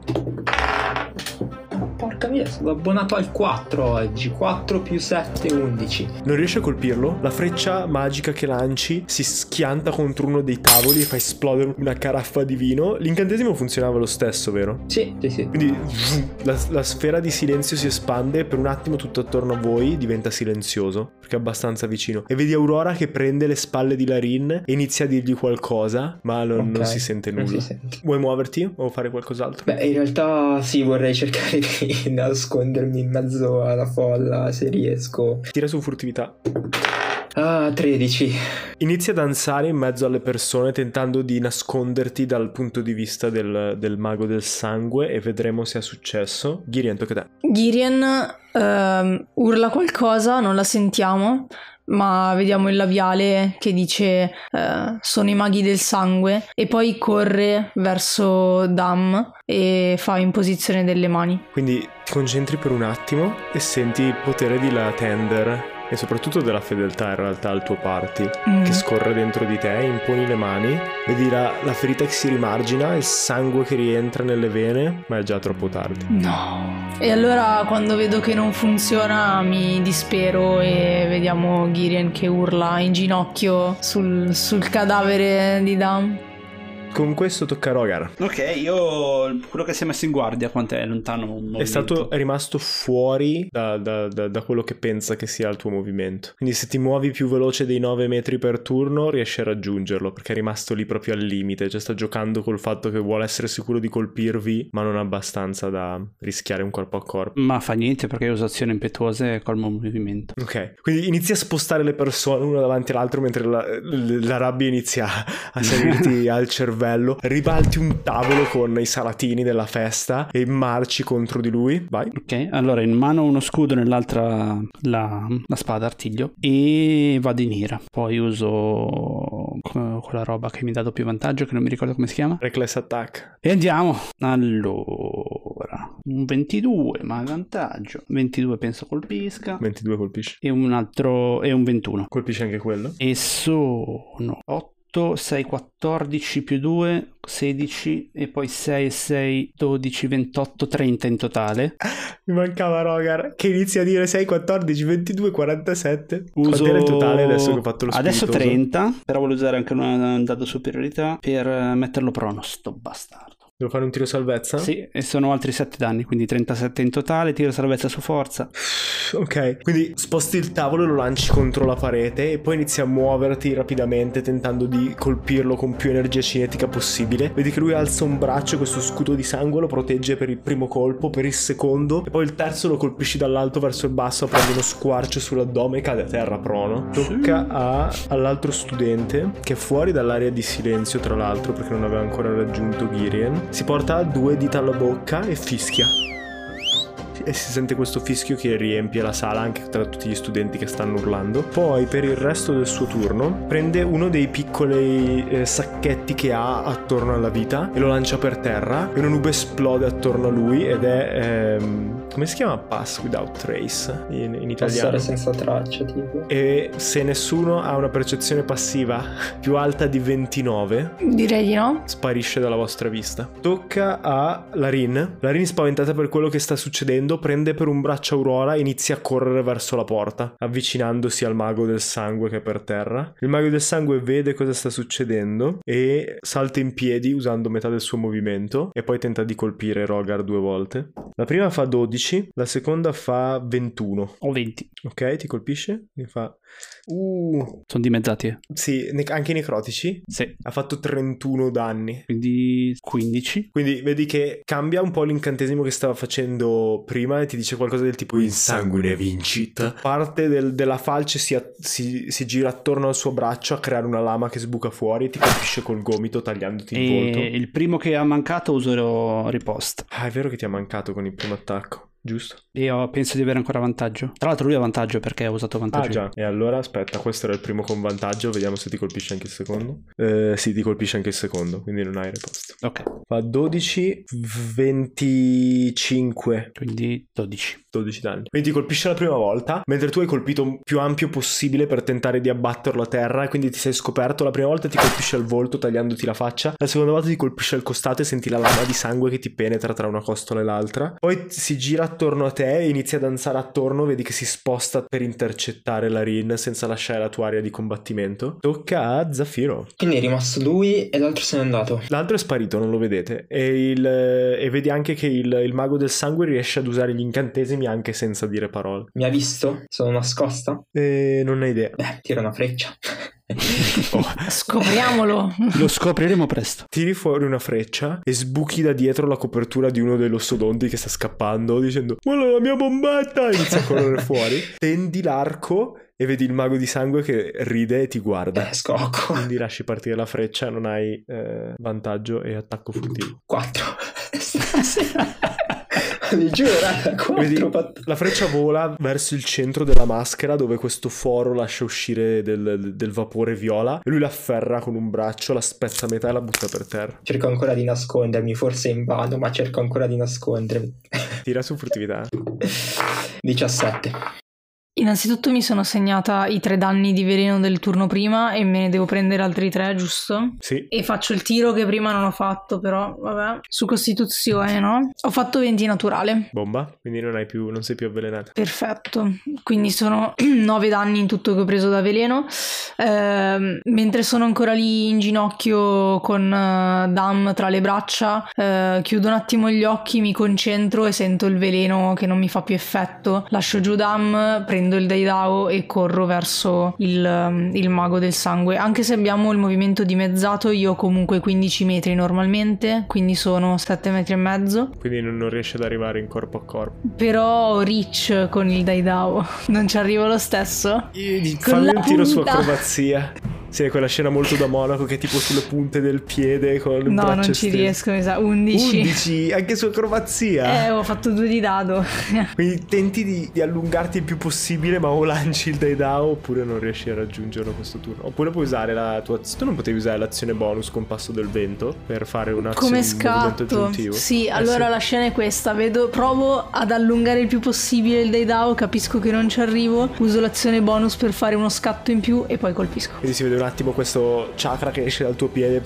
Porca mia, sono abbonato al 4 oggi. 4 più 7, 11. Non riesci a colpirlo? La freccia magica che lanci si schianta contro uno dei tavoli e fa esplodere una caraffa di vino. L'incantesimo funzionava lo stesso, vero? Sì, sì, sì. Quindi la, la sfera di silenzio si espande e per un attimo tutto attorno a voi diventa silenzioso, perché è abbastanza vicino. E vedi Aurora che prende le spalle di Larin e inizia a dirgli qualcosa, ma non, non Ok, si sente non nulla. si sente. Vuoi muoverti o fare qualcos'altro? Beh, in realtà sì, vorrei <laughs> cercare di nascondermi in mezzo alla folla se riesco. Tira su furtività. Ah, 13. Inizi a danzare in mezzo alle persone tentando di nasconderti dal punto di vista del, del mago del sangue e vedremo se è successo. Girien, tocca a te. Girien ehm, urla qualcosa, non la sentiamo, ma vediamo il labiale che dice eh, sono i maghi del sangue e poi corre verso Dam e fa imposizione delle mani. Quindi ti concentri per un attimo e senti il potere di la tender e soprattutto della fedeltà in realtà al tuo party Mm. che scorre dentro di te, imponi le mani, vedi la, la ferita che si rimargina, il sangue che rientra nelle vene, ma è già troppo tardi. No. E allora quando vedo che non funziona mi dispero e vediamo Girien che urla in ginocchio sul, sul cadavere di Dam. Con questo tocca a Rogar. Ok, io quello che si è messo in guardia, quant'è lontano un È stato è rimasto fuori da, da- da- da quello che pensa che sia il tuo movimento. Quindi se ti muovi più veloce dei 9 metri per turno riesci a raggiungerlo perché è rimasto lì proprio al limite. Cioè sta giocando col fatto che vuole essere sicuro di colpirvi ma non abbastanza da rischiare un corpo a corpo. Ma fa niente perché uso azioni impetuose e colmo il movimento. Ok, quindi inizi a spostare le persone una davanti all'altro mentre la, la rabbia inizia a salirti <laughs> al cervello. Ribalti un tavolo con i salatini della festa e marci contro di lui. Vai. Ok, allora in mano uno scudo, nell'altra la, la spada artiglio e vado in ira. Poi uso que- quella roba che mi dà doppio vantaggio, che non mi ricordo come si chiama. Reckless attack. E andiamo. Allora, un 22, ma vantaggio. 22 penso colpisca. 22 colpisci. E un altro, e un 21. Colpisci anche quello. E sono 8, 6, 14 più 2, 16 e poi 6, 6, 12, 28, 30 in totale. Mi mancava Rogar che inizia a dire 6, 14, 22, 47. Uso Quant'era il totale adesso che ho fatto lo Adesso spiritoso? 30, però voglio usare anche un dado superiorità per eh, metterlo prono, sto bastardo. Devo fare un tiro salvezza? Sì, e sono altri 7 danni, quindi 37 in totale, tiro salvezza su forza. Ok, quindi sposti il tavolo e lo lanci contro la parete e poi inizi a muoverti rapidamente tentando di colpirlo con più energia cinetica possibile. Vedi che lui alza un braccio, questo scudo di sangue lo protegge per il primo colpo, per il secondo e poi il terzo lo colpisci dall'alto verso il basso, prende uno squarcio sull'addome e cade a terra prono. Tocca a- all'altro studente che è fuori dall'area di silenzio tra l'altro perché non aveva ancora raggiunto Girien. Si porta due dita alla bocca e fischia e si sente questo fischio che riempie la sala anche tra tutti gli studenti che stanno urlando. Poi per il resto del suo turno prende uno dei piccoli eh, sacchetti che ha attorno alla vita e lo lancia per terra e una nube esplode attorno a lui ed è ehm, come si chiama Pass Without Trace in, in italiano. Passare senza traccia, tipo. E se nessuno ha una percezione passiva <laughs> più alta di 29, Direi di no. sparisce dalla vostra vista. Tocca a Larin. Larin, spaventata per quello che sta succedendo, prende per un braccio Aurora e inizia a correre verso la porta, avvicinandosi al mago del sangue che è per terra. Il mago del sangue vede cosa sta succedendo e salta in piedi usando metà del suo movimento e poi tenta di colpire Rogar due volte. La prima fa 12, la seconda fa 21. Ho 20. Ok, ti colpisce? Mi fa... Uh, Sono dimezzati. eh. sì, ne- anche i necrotici. Sì. Ha fatto 31 danni. Quindi 15. Quindi vedi che cambia un po' l'incantesimo che stava facendo prima e ti dice qualcosa del tipo il sanguine vincit. Parte del- della falce si, a- si- si gira attorno al suo braccio a creare una lama che sbuca fuori e ti colpisce col gomito tagliandoti il volto. E il primo che ha mancato uso riposta. Ah, è vero che ti ha mancato con il primo attacco, giusto? Ho- penso di avere ancora vantaggio. Tra l'altro lui ha vantaggio perché ha usato vantaggio. Ah già, e allora aspetta, questo era il primo con vantaggio, vediamo se ti colpisce anche il secondo. Eh, sì, ti colpisce anche il secondo, quindi non hai riposto. Ok, Fa 12, 25. quindi 12. 12 danni. Quindi ti colpisce la prima volta, mentre tu hai colpito più ampio possibile per tentare di abbatterlo a terra e quindi ti sei scoperto. La prima volta ti colpisce al volto tagliandoti la faccia, la seconda volta ti colpisce al costato e senti la lama di sangue che ti penetra tra una costola e l'altra. Poi si gira attorno a te e inizia a danzare attorno, vedi che si sposta per intercettare la Rin senza lasciare la tua area di combattimento. Tocca a Zaffiro. Quindi è rimasto lui e l'altro se n'è andato. L'altro è sparito, non lo vedete. E, il- e vedi anche che il, il mago del sangue riesce ad usare gli incantesimi anche senza dire parole. Mi ha visto? Sono nascosta? E non hai idea. Beh, tira una freccia. <laughs> Scopriamolo. Lo scopriremo presto. Tiri fuori una freccia e sbuchi da dietro la copertura di uno dei lossodonti che sta scappando dicendo Guarda la mia bombetta! Inizia a correre <laughs> fuori. Tendi l'arco e vedi il mago di sangue che ride e ti guarda. Eh, scocco. Quindi lasci partire la freccia, non hai eh, vantaggio e attacco furtivo. 4. <laughs> <laughs> Vi giuro, raga, 4 Vedi, la freccia vola verso il centro della maschera dove questo foro lascia uscire del, del vapore viola e lui la afferra con un braccio, la spezza a metà e la butta per terra. Cerco ancora di nascondermi, forse in vano, ma cerco ancora di nascondermi. Tira su furtività. 17. <laughs> Innanzitutto mi sono segnata i tre danni di veleno del turno prima e me ne devo prendere altri tre, giusto? Sì. E faccio il tiro che prima non ho fatto, però vabbè. Su Costituzione, no? Ho fatto 20 naturale. Bomba, quindi non hai più, non sei più avvelenata. Perfetto. Quindi sono <clears throat> 9 danni in tutto che ho preso da veleno. Ehm, mentre sono ancora lì in ginocchio con eh, Dam tra le braccia, eh, chiudo un attimo gli occhi, mi concentro e sento il veleno che non mi fa più effetto. Lascio giù Dam, prendo il Daidao e corro verso il, um, il mago del sangue. Anche se abbiamo il movimento dimezzato, io ho comunque 15 metri normalmente, quindi sono 7 metri e mezzo. Quindi non, non riesci ad arrivare in corpo a corpo. Però reach con il Daidao. <laughs> Non ci arrivo lo stesso? Fammi Con la un tiro su punta. acrobazia. Sì, è quella scena molto da monaco che è tipo sulle punte del piede con il No, non ci esteso. riesco, mi sa. 11. 11, anche su acrobazia. Eh, ho fatto due di dado. <laughs> Quindi tenti di, di allungarti il più possibile, ma o lanci il Daidao oppure non riesci a raggiungerlo questo turno. Oppure puoi usare la tua azione. Tu non potevi usare l'azione bonus con passo del vento per fare un'azione Come un scatto. aggiuntivo. Sì, Eh allora la scena è questa. Vedo, provo ad allungare il più possibile il Daidao, capisco che non ci arrivo, uso l'azione bonus per fare uno scatto in più e poi colpisco. Quindi si vede un attimo questo chakra che esce dal tuo piede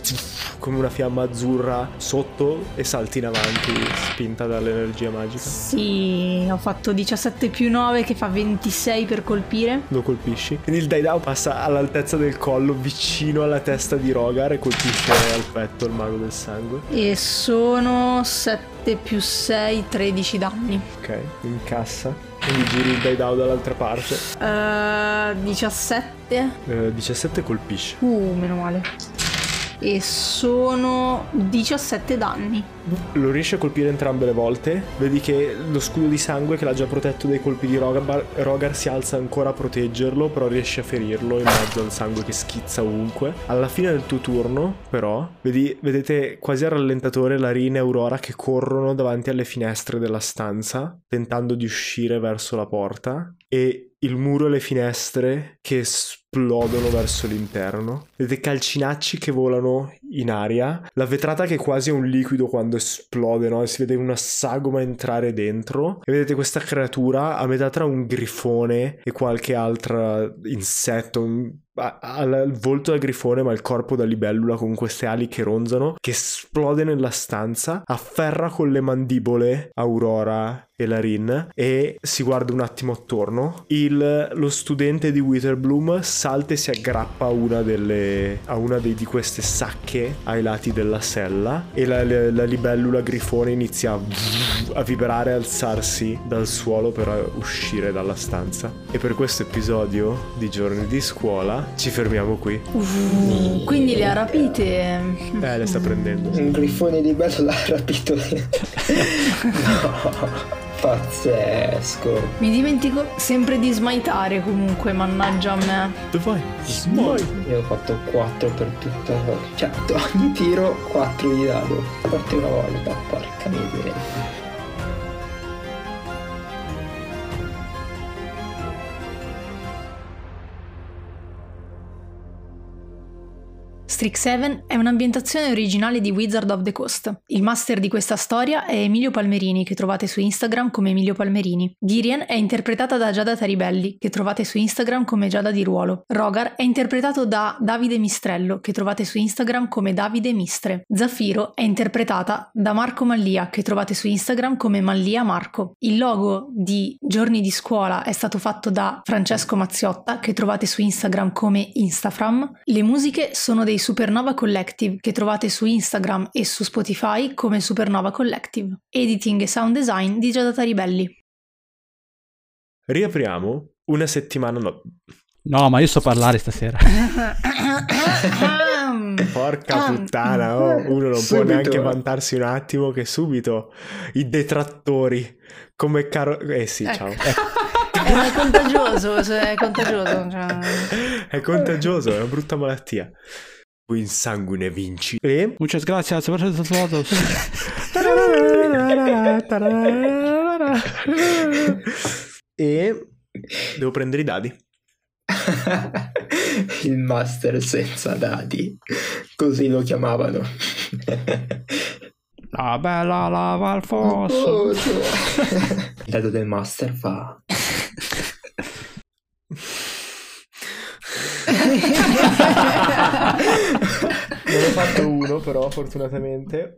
come una fiamma azzurra sotto e salti in avanti, spinta dall'energia magica. Sì, ho fatto 17 più 9 che fa 26 per colpire. Lo colpisci. Quindi il Daidao passa all'altezza del collo, vicino alla testa di Rogar e colpisce al petto il mago del sangue. E sono 7 più 6, 13 danni. Ok, incassa. Quindi giri il Daidao dall'altra parte. Eh, 17. Eh, 17 colpisce. Uh, meno male. E sono 17 danni. Lo riesce a colpire entrambe le volte. Vedi che lo scudo di sangue che l'ha già protetto dai colpi di Rogar, Rogar si alza ancora a proteggerlo, però riesce a ferirlo in mezzo al sangue che schizza ovunque. Alla fine del tuo turno, però, vedi, vedete quasi al rallentatore Larina e Aurora che corrono davanti alle finestre della stanza, tentando di uscire verso la porta. E il muro e le finestre che esplodono verso l'interno. Vedete calcinacci che volano in aria. La vetrata che quasi è un liquido quando esplode, no? Si vede una sagoma entrare dentro. E vedete questa creatura a metà tra un grifone e qualche altro insetto. un- ha il volto da grifone ma il corpo da libellula con queste ali che ronzano che esplode nella stanza afferra con le mandibole Aurora e Larin e si guarda un attimo attorno il, lo studente di Witherbloom salta e si aggrappa a una, delle, a una dei- di queste sacche ai lati della sella e la, la- la libellula grifone inizia a, a vibrare e alzarsi dal suolo per uscire dalla stanza e per questo episodio di giorni di scuola ci fermiamo qui quindi le ha rapite. eh le sta prendendo Un grifone di bello l'ha rapito. no, pazzesco. Mi dimentico sempre di smaitare comunque, mannaggia a me. dove vai? Io ho fatto 4 per tutta la Cioè, ogni tiro 4 di dado. A parte una volta, porca miseria. Strix7 è un'ambientazione originale di Wizard of the Coast. Il master di questa storia è Emilio Palmerini, che trovate su Instagram come Emilio Palmerini. Girian è interpretata da Giada Taribelli, che trovate su Instagram come Giada di Ruolo. Rogar è interpretato da Davide Mistrello, che trovate su Instagram come Davide Mistre. Zaffiro è interpretata da Marco Mallia, che trovate su Instagram come Mallia Marco. Il logo di Giorni di Scuola è stato fatto da Francesco Mazziotta, che trovate su Instagram come Instafram. Le musiche sono dei Supernova Collective, che trovate su Instagram e su Spotify come Supernova Collective. Editing e sound design di Giada Taribelli. riapriamo una settimana no- No, ma io so parlare stasera. Porca puttana, oh, uno non può Subito. neanche vantarsi un attimo che subito i detrattori come caro... Eh sì, Ecco. ciao. È contagioso, se è contagioso. cioè. È contagioso, è una brutta malattia. Tu in sanguine vinci. E... Muchas gracias por todos. <laughs> e... Devo prendere i dadi. <laughs> Il master senza dadi. Così lo chiamavano. La bella lava al fosso. Il dado del master fa <laughs> <laughs> ne ho fatto uno però fortunatamente